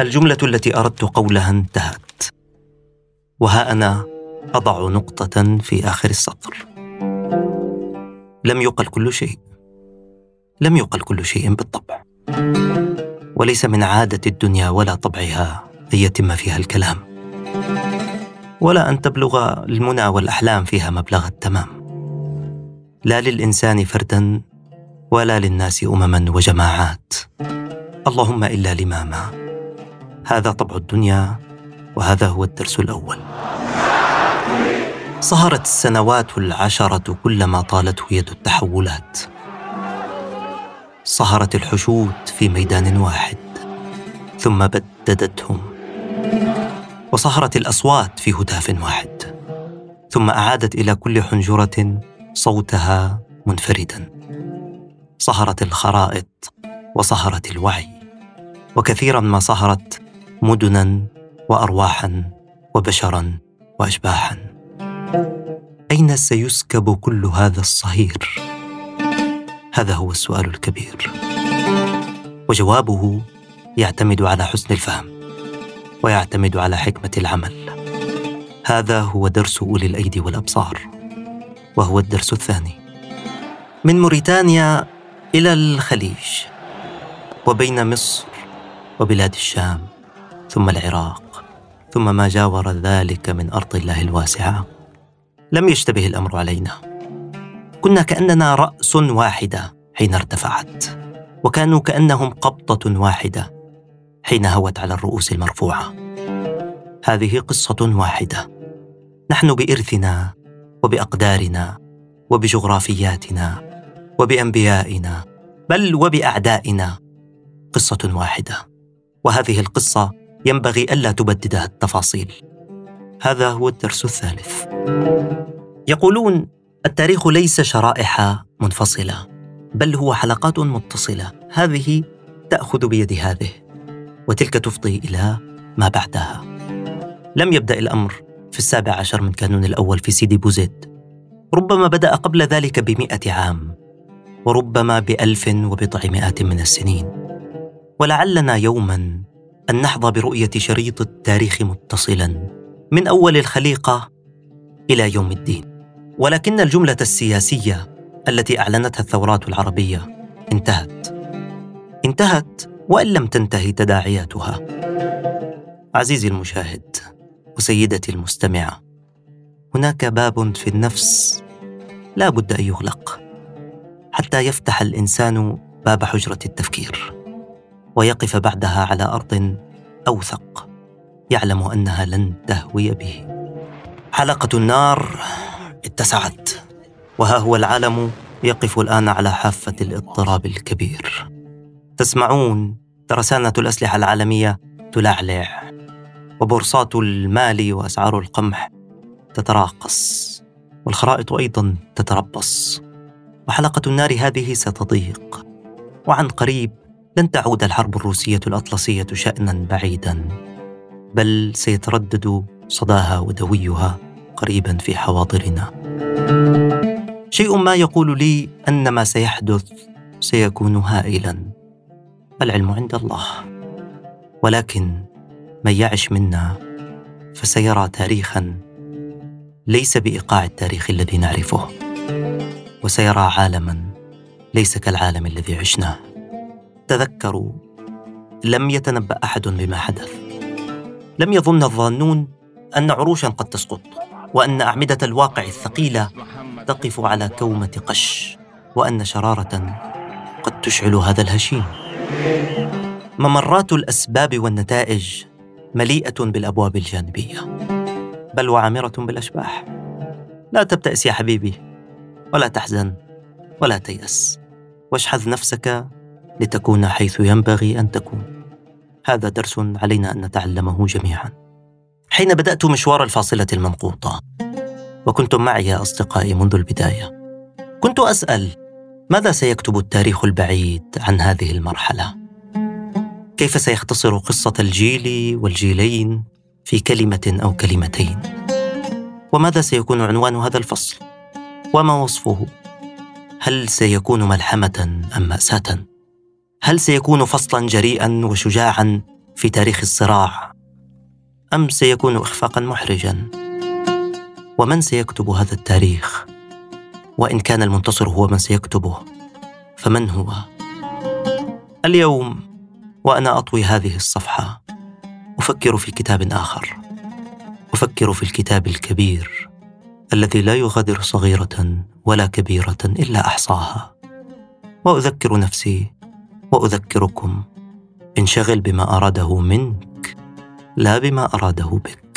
الجملة التي أردت قولها انتهت. وها أنا أضع نقطة في آخر السطر. لم يقل كل شيء. لم يقل كل شيء بالطبع. وليس من عادة الدنيا ولا طبعها أن يتم فيها الكلام. ولا أن تبلغ المنى والأحلام فيها مبلغ التمام. لا للإنسان فردا ولا للناس أمما وجماعات. اللهم إلا لماما هذا طبع الدنيا وهذا هو الدرس الأول. صهرت السنوات العشرة كلما طالته يد التحولات. صهرت الحشود في ميدان واحد ثم بددتهم. وصهرت الأصوات في هتاف واحد ثم أعادت إلى كل حنجرة صوتها منفردا. صهرت الخرائط وصهرت الوعي وكثيرا ما صهرت مدنا وأرواحا وبشرا وأشباحا. أين سيسكب كل هذا الصهير؟ هذا هو السؤال الكبير. وجوابه يعتمد على حسن الفهم ويعتمد على حكمة العمل. هذا هو درس أولي الأيدي والأبصار وهو الدرس الثاني. من موريتانيا إلى الخليج وبين مصر وبلاد الشام. ثم العراق ثم ما جاور ذلك من أرض الله الواسعة. لم يشتبه الأمر علينا. كنا كأننا رأس واحدة حين ارتفعت وكانوا كأنهم قبضه واحدة حين هوت على الرؤوس المرفوعة. هذه قصة واحدة. نحن بإرثنا وبأقدارنا وبجغرافياتنا وبأنبيائنا بل وبأعدائنا. قصة واحدة. وهذه القصة ينبغي ألا تبددها التفاصيل. هذا هو الدرس الثالث. يقولون التاريخ ليس شرائح منفصلة بل هو حلقات متصلة. هذه تأخذ بيد هذه وتلك تفضي إلى ما بعدها. لم يبدأ الأمر في السابع عشر من كانون الأول في سيدي بوزيد. ربما بدأ قبل ذلك بمئة عام وربما بألف وبضعمائة من السنين. ولعلنا يوما أن نحظى برؤية شريط التاريخ متصلا من أول الخليقة إلى يوم الدين. ولكن الجملة السياسية التي أعلنتها الثورات العربية انتهت. انتهت وإن لم تنتهي تداعياتها. عزيزي المشاهد وسيدتي المستمعة هناك باب في النفس لا بد أن يغلق حتى يفتح الإنسان باب حجرة التفكير. ويقف بعدها على أرض أوثق يعلم أنها لن تهوي به. حلقة النار اتسعت وها هو العالم يقف الآن على حافة الاضطراب الكبير. تسمعون ترسانه الأسلحة العالمية تلعلع وبورصات المال وأسعار القمح تتراقص والخرائط أيضا تتربص. وحلقة النار هذه ستضيق وعن قريب لن تعود الحرب الروسية الأطلسية شأنا بعيدا بل سيتردد صداها ودويها قريبا في حواضرنا. شيء ما يقول لي أن ما سيحدث سيكون هائلا. العلم عند الله. ولكن من يعش منا فسيرى تاريخا ليس بإيقاع التاريخ الذي نعرفه وسيرى عالما ليس كالعالم الذي عشناه. تذكروا لم يتنبأ أحد بما حدث. لم يظن الظانون أن عروشا قد تسقط وأن أعمدة الواقع الثقيلة تقف على كومة قش وأن شرارة قد تشعل هذا الهشيم. ممرات الأسباب والنتائج مليئة بالأبواب الجانبية بل وعامرة بالأشباح. لا تبتئس يا حبيبي ولا تحزن ولا تيأس. واشحذ نفسك لتكون حيث ينبغي أن تكون هذا درس علينا أن نتعلمه جميعا حين بدأت مشوار الفاصلة الممقوطة وكنتم معي يا أصدقائي منذ البداية كنت أسأل ماذا سيكتب التاريخ البعيد عن هذه المرحلة؟ كيف سيختصر قصة الجيل والجيلين في كلمة أو كلمتين؟ وماذا سيكون عنوان هذا الفصل؟ وما وصفه هل سيكون ملحمة أم مأساة هل سيكون فصلا جريئا وشجاعا في تاريخ الصراع؟ أم سيكون اخفاقا محرجا؟ ومن سيكتب هذا التاريخ؟ وإن كان المنتصر هو من سيكتبه فمن هو؟ اليوم وأنا أطوي هذه الصفحة أفكر في كتاب آخر أفكر في الكتاب الكبير الذي لا يغادر صغيرة ولا كبيرة إلا أحصاها وأذكر نفسي وأذكركم. انشغل بما أراده منك لا بما أراده بك.